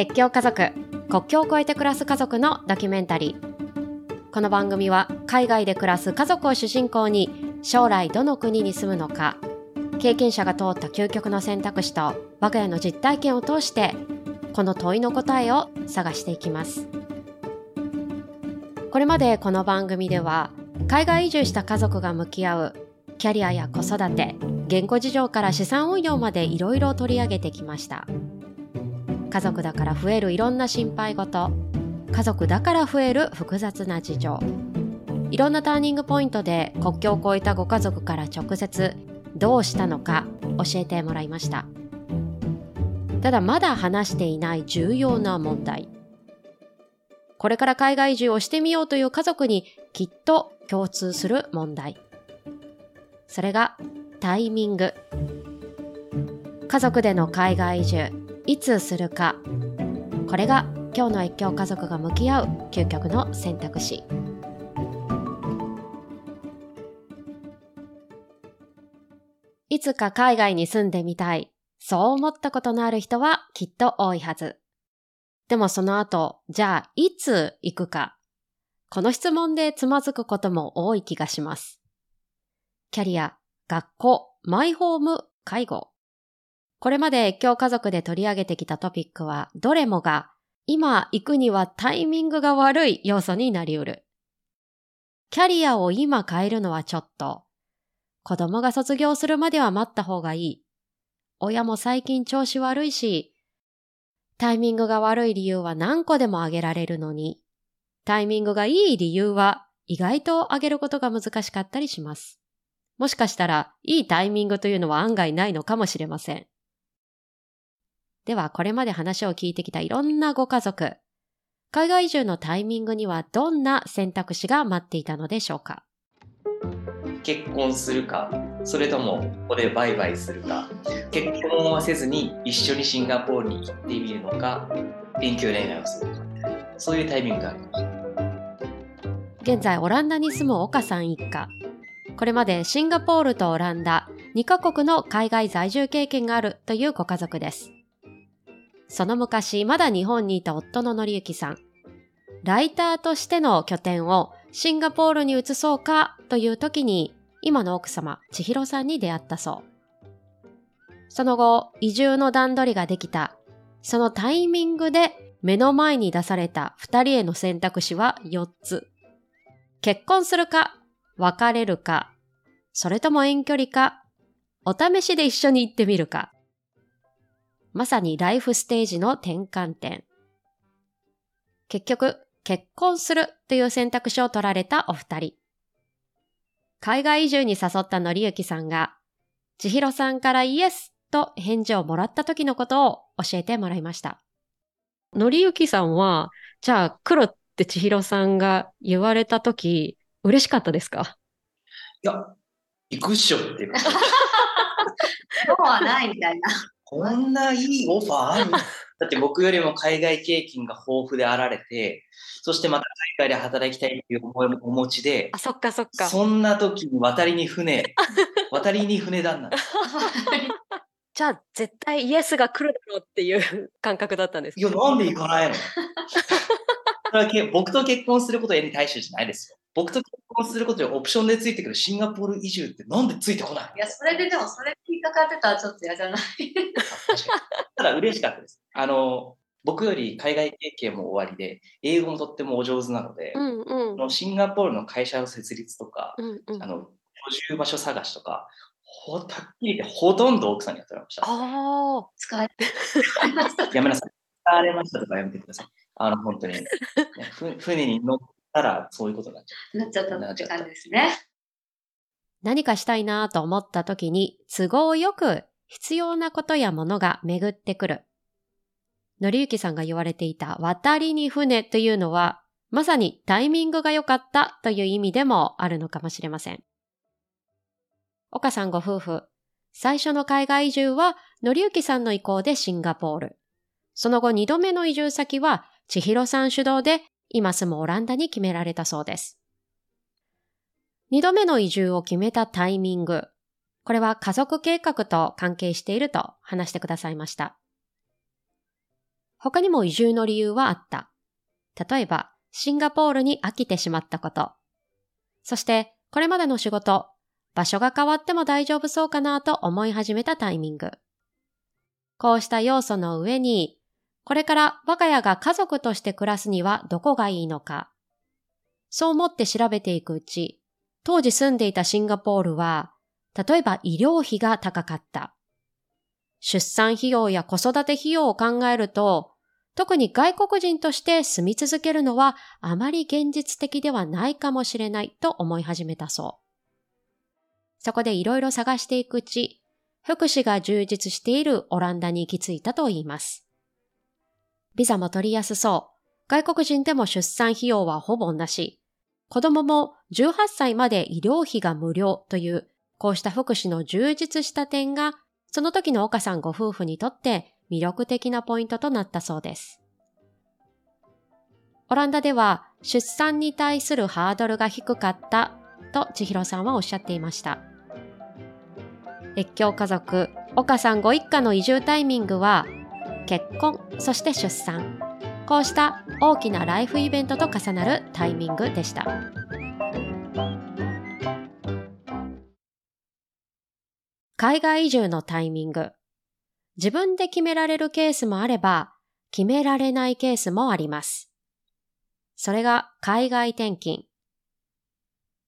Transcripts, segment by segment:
越境家族国境を越えて暮らす家族のドキュメンタリー。この番組は海外で暮らす家族を主人公に将来どの国に住むのか経験者が通った究極の選択肢と我が家の実体験を通してこの問いの答えを探していきます。これまでこの番組では海外移住した家族が向き合うキャリアや子育て言語事情から資産運用までいろいろ取り上げてきました。家族だから増えるいろんな心配事。家族だから増える複雑な事情。いろんなターニングポイントで国境を越えたご家族から直接どうしたのか教えてもらいました。ただまだ話していない重要な問題。これから海外移住をしてみようという家族にきっと共通する問題。それがタイミング。家族での海外移住。いつするか。これが今日の越境家族が向き合う究極の選択肢。いつか海外に住んでみたい。そう思ったことのある人はきっと多いはず。でもその後じゃあいつ行くか。この質問でつまずくことも多い気がします。キャリア学校マイホーム介護。これまで今日家族で取り上げてきたトピックは、どれもが今行くにはタイミングが悪い要素になりうる。キャリアを今変えるのはちょっと。子供が卒業するまでは待った方がいい。親も最近調子悪いし、タイミングが悪い理由は何個でも挙げられるのに、タイミングがいい理由は意外と挙げることが難しかったりします。もしかしたら、いいタイミングというのは案外ないのかもしれません。では、これまで話を聞いてきたいろんなご家族、海外移住のタイミングにはどんな選択肢が待っていたのでしょうか？結婚するかそれともここで売買するか結婚はせずに一緒にシンガポールに行ってみるのか遠距離恋愛をするか。そういうタイミングがありました現在オランダに住む岡さん一家。これまでシンガポールとオランダ2カ国の海外在住経験があるというご家族ですその昔、まだ日本にいた夫の則之さん。ライターとしての拠点をシンガポールに移そうかという時に、今の奥様、千尋さんに出会ったそう。その後、移住の段取りができた。そのタイミングで目の前に出された二人への選択肢は4つ。結婚するか、別れるか、それとも遠距離か、お試しで一緒に行ってみるか。まさにライフステージの転換点。結局、結婚するという選択肢を取られたお二人。海外移住に誘ったのりゆきさんが、千尋さんからイエスと返事をもらった時のことを教えてもらいました。のりゆきさんは、じゃあ来るって千尋さんが言われた時、嬉しかったですか？いや、行くっしょっていう。今日はないみたいな。こんないいオファーあるだって僕よりも海外経験が豊富であられて、そしてまた海外で働きたいっていう思いもお持ちで、あ、そっかそっか。そんな時に渡りに船、渡りに船旦那。じゃあ絶対イエスが来るだろうっていう感覚だったんですいや、なんで行かないの？僕と結婚することに対してじゃないですよ。僕と結婚することでオプションでついてくるシンガポール移住ってなんでついてこないいや、それででもそれかかってたらちょっと嫌じゃない？ただ嬉しかったです。あの、僕より海外経験も終わりで、英語もとってもお上手なので、うんうん、のシンガポールの会社の設立とか、うんうん、あの居住場所探しとか、ほはっきり言ってほとんど奥さんにやってもらいました。ああ、使えやめなさい。使われましたとかやめてください。あの、本当に、ね、船に乗ったらそういうことになっちゃう。なっちゃったって感じですね。何かしたいなと思った時に都合よく必要なことやものが巡ってくる。のりゆきさんが言われていた渡りに船というのはまさにタイミングが良かったという意味でもあるのかもしれません。岡さんご夫婦、最初の海外移住はのりゆきさんの意向でシンガポール。その後二度目の移住先は千尋さん主導で今住むオランダに決められたそうです。二度目の移住を決めたタイミング。これは家族計画と関係していると話してくださいました。他にも移住の理由はあった。例えば、シンガポールに飽きてしまったこと。そして、これまでの仕事、場所が変わっても大丈夫そうかなと思い始めたタイミング。こうした要素の上に、これから我が家が家族として暮らすにはどこがいいのか。そう思って調べていくうち、当時住んでいたシンガポールは、例えば医療費が高かった。出産費用や子育て費用を考えると、特に外国人として住み続けるのはあまり現実的ではないかもしれないと思い始めたそう。そこでいろいろ探していくうち、福祉が充実しているオランダに行き着いたと言います。ビザも取りやすそう。外国人でも出産費用はほぼなし。子供も18歳まで医療費が無料という、こうした福祉の充実した点が、その時の岡さんご夫婦にとって魅力的なポイントとなったそうです。オランダでは出産に対するハードルが低かったと千尋さんはおっしゃっていました。越境家族、岡さんご一家の移住タイミングは結婚、そして出産。こうした大きなライフイベントと重なるタイミングでした。海外移住のタイミング。自分で決められるケースもあれば、決められないケースもあります。それが海外転勤。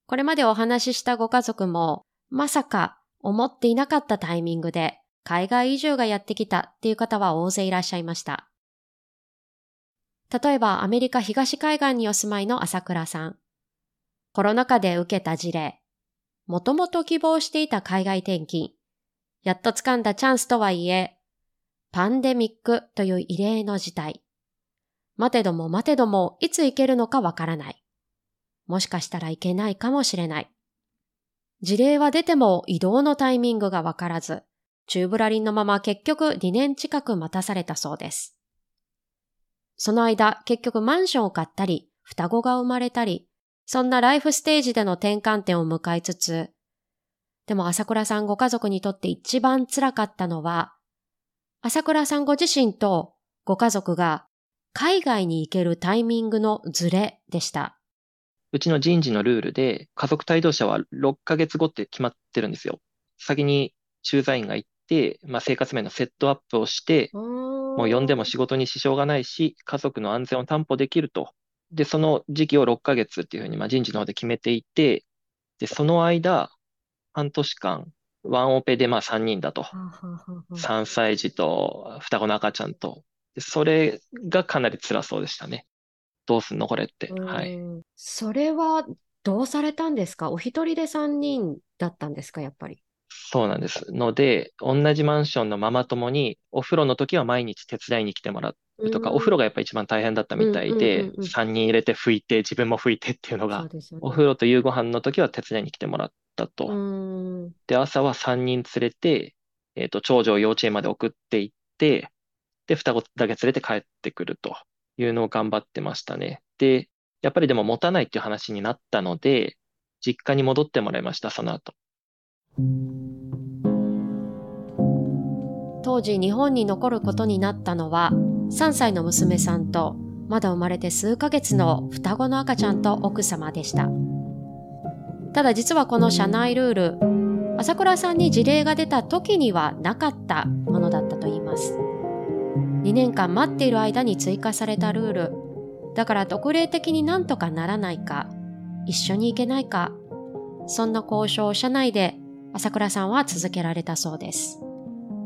これまでお話ししたご家族も、まさか思っていなかったタイミングで海外移住がやってきたっていう方は大勢いらっしゃいました。例えばアメリカ東海岸にお住まいの朝倉さん。コロナ禍で受けた事例。もともと希望していた海外転勤。やっと掴んだチャンスとはいえ、パンデミックという異例の事態。待てども待てどもいつ行けるのかわからない。もしかしたらいけないかもしれない。事例は出ても移動のタイミングがわからず、チューブラリンのまま結局2年近く待たされたそうです。その間、結局マンションを買ったり、双子が生まれたり、そんなライフステージでの転換点を迎えつつ、でも朝倉さんご家族にとって一番辛かったのは、朝倉さんご自身とご家族が海外に行けるタイミングのズレでした。うちの人事のルールで家族帯同者は6ヶ月後って決まってるんですよ。先に駐在員が行って、まあ、生活面のセットアップをして、もう呼んでも仕事に支障がないし、家族の安全を担保できると。で、その時期を6ヶ月っていうふうにまあ人事の方で決めていて、で、その間、半年間ワンオペでまあ3人だと。3歳児と双子の赤ちゃんと。それがかなり辛そうでしたね。どうすんのこれって。はい。それはどうされたんですか？お一人で3人だったんですか？やっぱり。そうなんです。ので、同じマンションのママ友に、お風呂の時は毎日手伝いに来てもらうとか、お風呂がやっぱ一番大変だったみたいで、3人入れて拭いて、自分も拭いてっていうのが、お風呂と夕ご飯の時は手伝いに来てもらったと。で、朝は3人連れて、えっ、ー、と、長女を幼稚園まで送っていって、で、双子だけ連れて帰ってくるというのを頑張ってましたね。で、やっぱりでも持たないっていう話になったので、実家に戻ってもらいました、その後。当時日本に残ることになったのは3歳の娘さんとまだ生まれて数ヶ月の双子の赤ちゃんと奥様でした。ただ実はこの社内ルール、朝倉さんに事例が出た時にはなかったものだったといいます。2年間待っている間に追加されたルール。だから特例的になんとかならないか、一緒に行けないか、そんな交渉を社内で朝倉さんは続けられたそうです。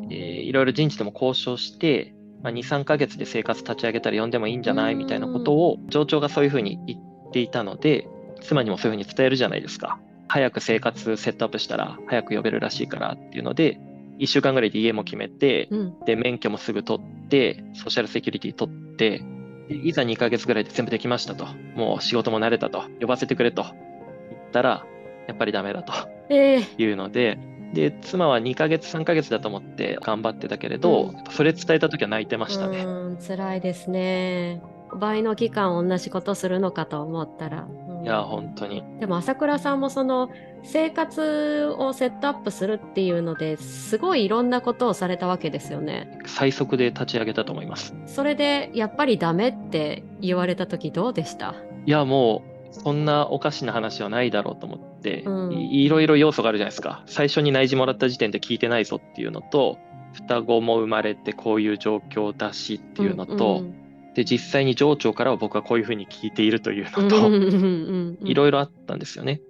えー、いろいろ人事とも交渉して、まあ、2、3ヶ月で生活立ち上げたら呼んでもいいんじゃないみたいなことを、上長がそういうふうに言っていたので、妻にもそういうふうに伝えるじゃないですか。早く生活セットアップしたら早く呼べるらしいからっていうので、1週間ぐらいで家も決めて、うん、で、免許もすぐ取って、ソーシャルセキュリティ取って、いざ2ヶ月ぐらいで全部できましたと。もう仕事も慣れたと。呼ばせてくれと。言ったら、やっぱりダメだと。いうので、で、妻は2ヶ月、3ヶ月だと思って頑張ってたけれど、うん、それ伝えた時は泣いてましたね。辛いですね。倍の期間同じことするのかと思ったら。いや、本当に。でも朝倉さんもその生活をセットアップするっていうのですごいいろんなことをされたわけですよね。最速で立ち上げたと思います。それでやっぱりダメって言われた時どうでした？いや、もうそんなおかしな話はないだろうと思って、うん、いろいろ要素があるじゃないですか。最初に内示もらった時点で聞いてないぞっていうのと、双子も生まれてこういう状況だしっていうのと、うんうんで実際に上長からは僕はこういうふうに聞いているというのといろいろあったんですよね。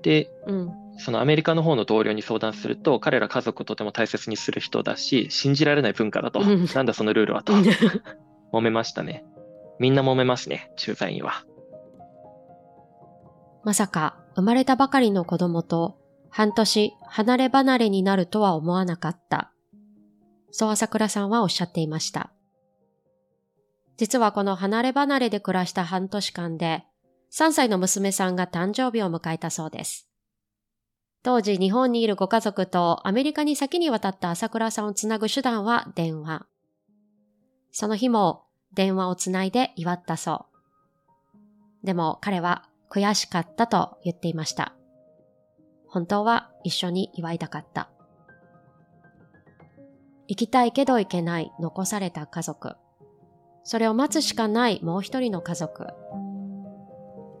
で、うん、そのアメリカの方の同僚に相談すると彼ら家族をとても大切にする人だし信じられない文化だと、うん、なんだそのルールはと揉めましたね。みんな揉めますね駐在員は。まさか生まれたばかりの子供と半年離れ離れになるとは思わなかった。そう朝倉さんはおっしゃっていました。実はこの離れ離れで暮らした半年間で、3歳の娘さんが誕生日を迎えたそうです。当時日本にいるご家族とアメリカに先に渡った朝倉さんをつなぐ手段は電話。その日も電話をつないで祝ったそう。でも彼は悔しかったと言っていました。本当は一緒に祝いたかった。行きたいけど行けない残された家族。それを待つしかないもう一人の家族。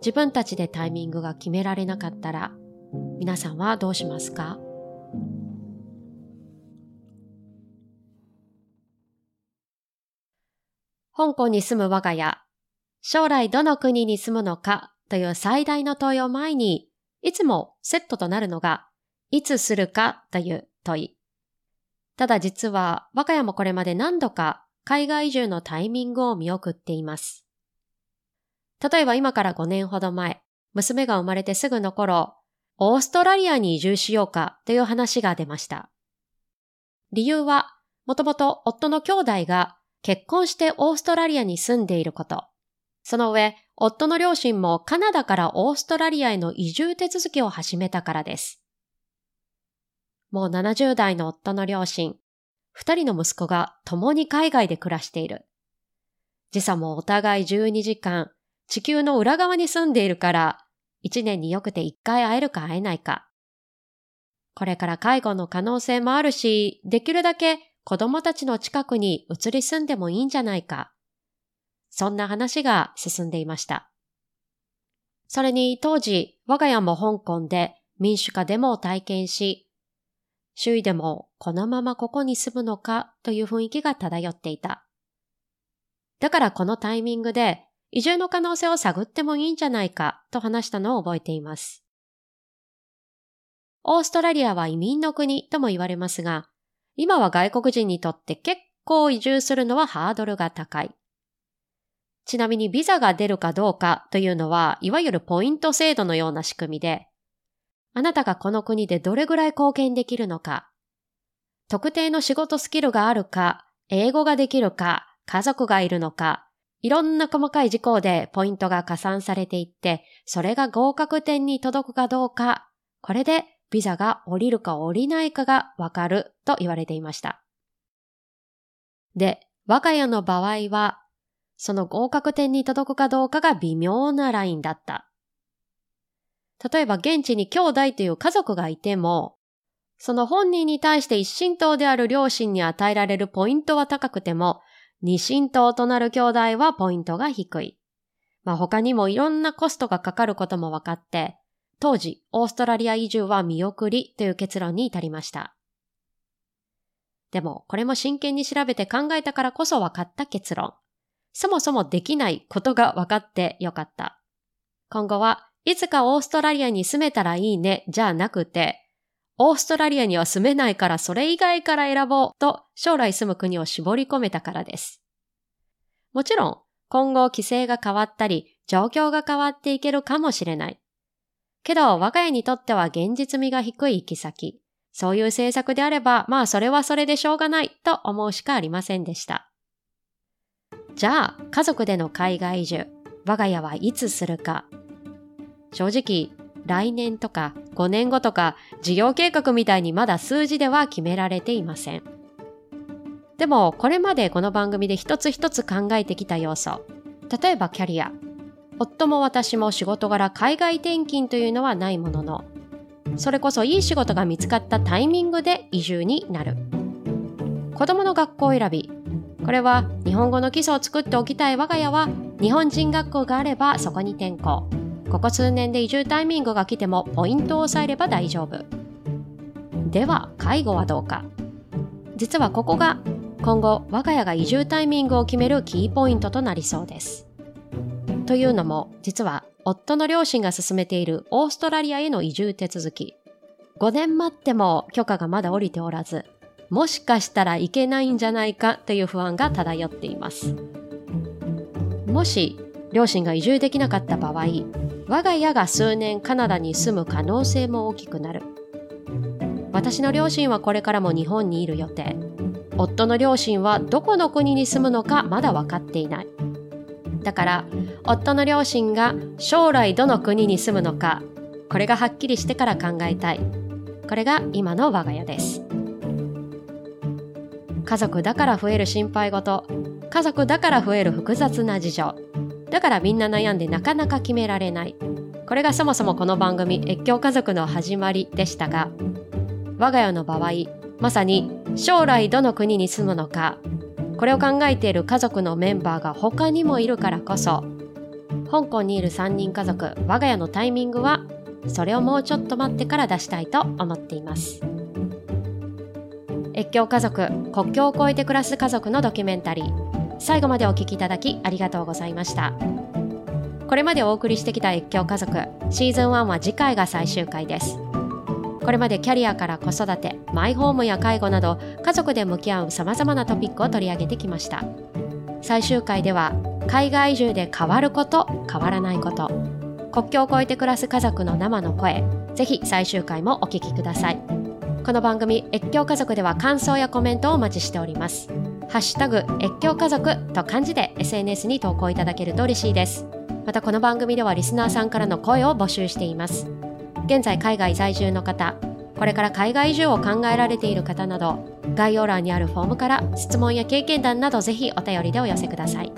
自分たちでタイミングが決められなかったら、皆さんはどうしますか？香港に住む我が家、将来どの国に住むのかという最大の問いを前に、いつもセットとなるのが、いつするかという問い。ただ実は、我が家もこれまで何度か海外移住のタイミングを見送っています。例えば今から5年ほど前、娘が生まれてすぐの頃、オーストラリアに移住しようかという話が出ました。理由は、もともと夫の兄弟が結婚してオーストラリアに住んでいること。その上、夫の両親もカナダからオーストラリアへの移住手続きを始めたからです。もう70代の夫の両親、二人の息子が共に海外で暮らしている。時差もお互い12時間、地球の裏側に住んでいるから、一年によくて一回会えるか会えないか。これから介護の可能性もあるし、できるだけ子供たちの近くに移り住んでもいいんじゃないか。そんな話が進んでいました。それに当時、我が家も香港で民主化デモを体験し、周囲でもこのままここに住むのかという雰囲気が漂っていた。だからこのタイミングで移住の可能性を探ってもいいんじゃないかと話したのを覚えています。オーストラリアは移民の国とも言われますが、今は外国人にとって結構移住するのはハードルが高い。ちなみにビザが出るかどうかというのは、いわゆるポイント制度のような仕組みで、あなたがこの国でどれぐらい貢献できるのか、特定の仕事スキルがあるか、英語ができるか、家族がいるのか、いろんな細かい事項でポイントが加算されていって、それが合格点に届くかどうか、これでビザが降りるか降りないかがわかると言われていました。で、我が家の場合は、その合格点に届くかどうかが微妙なラインだった。例えば現地に兄弟という家族がいても、その本人に対して一神党である両親に与えられるポイントは高くても、二神党となる兄弟はポイントが低い。まあ他にもいろんなコストがかかることも分かって、当時オーストラリア移住は見送りという結論に至りました。でもこれも真剣に調べて考えたからこそ分かった結論。そもそもできないことが分かってよかった。今後はいつかオーストラリアに住めたらいいね、じゃなくて、オーストラリアには住めないからそれ以外から選ぼうと将来住む国を絞り込めたからです。もちろん、今後規制が変わったり、状況が変わっていけるかもしれない。けど、我が家にとっては現実味が低い行き先。そういう政策であれば、まあそれはそれでしょうがないと思うしかありませんでした。じゃあ、家族での海外移住、我が家はいつするか正直、来年とか5年後とか事業計画みたいにまだ数字では決められていません。でも、これまでこの番組で一つ一つ考えてきた要素。例えばキャリア。夫も私も仕事柄海外転勤というのはないものの、それこそいい仕事が見つかったタイミングで移住になる。子供の学校選び。これは日本語の基礎を作っておきたい我が家は日本人学校があればそこに転校。ここ数年で移住タイミングが来てもポイントを押さえれば大丈夫。では、介護はどうか。実はここが今後我が家が移住タイミングを決めるキーポイントとなりそうです。というのも、実は夫の両親が進めているオーストラリアへの移住手続き。5年待っても許可がまだ下りておらず、もしかしたらいけないんじゃないかという不安が漂っています。もし両親が移住できなかった場合、我が家が数年カナダに住む可能性も大きくなる。私の両親はこれからも日本にいる予定。夫の両親はどこの国に住むのかまだ分かっていない。だから夫の両親が将来どの国に住むのかこれがはっきりしてから考えたいこれが今の我が家です家族だから増える心配事家族だから増える複雑な事情だからみんな悩んでなかなか決められない。これがそもそもこの番組越境家族の始まりでしたが我が家の場合まさに将来どの国に住むのかこれを考えている家族のメンバーが他にもいるからこそ香港にいる3人家族我が家のタイミングはそれをもうちょっと待ってから出したいと思っています。越境家族国境を越えて暮らす家族のドキュメンタリー。最後までお聴きいただきありがとうございました。これまでお送りしてきた越境家族シーズン1は次回が最終回です。これまでキャリアから子育てマイホームや介護など家族で向き合うさまざまなトピックを取り上げてきました。最終回では海外移住で変わること変わらないこと国境を越えて暮らす家族の生の声ぜひ最終回もお聞きください。この番組越境家族では感想やコメントをお待ちしております。ハッシュタグ越境家族と漢字で SNS に投稿いただけると嬉しいです。またこの番組ではリスナーさんからの声を募集しています。現在海外在住の方これから海外移住を考えられている方など概要欄にあるフォームから質問や経験談などぜひお便りでお寄せください。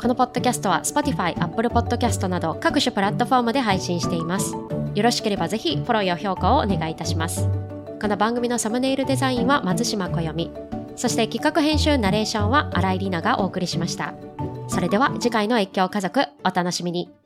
このポッドキャストは Spotify、Apple Podcast など各種プラットフォームで配信しています。よろしければぜひフォローや評価をお願いいたします。この番組のサムネイルデザインは松島小読そして企画編集ナレーションは新井里奈がお送りしました。それでは次回の越境家族お楽しみに。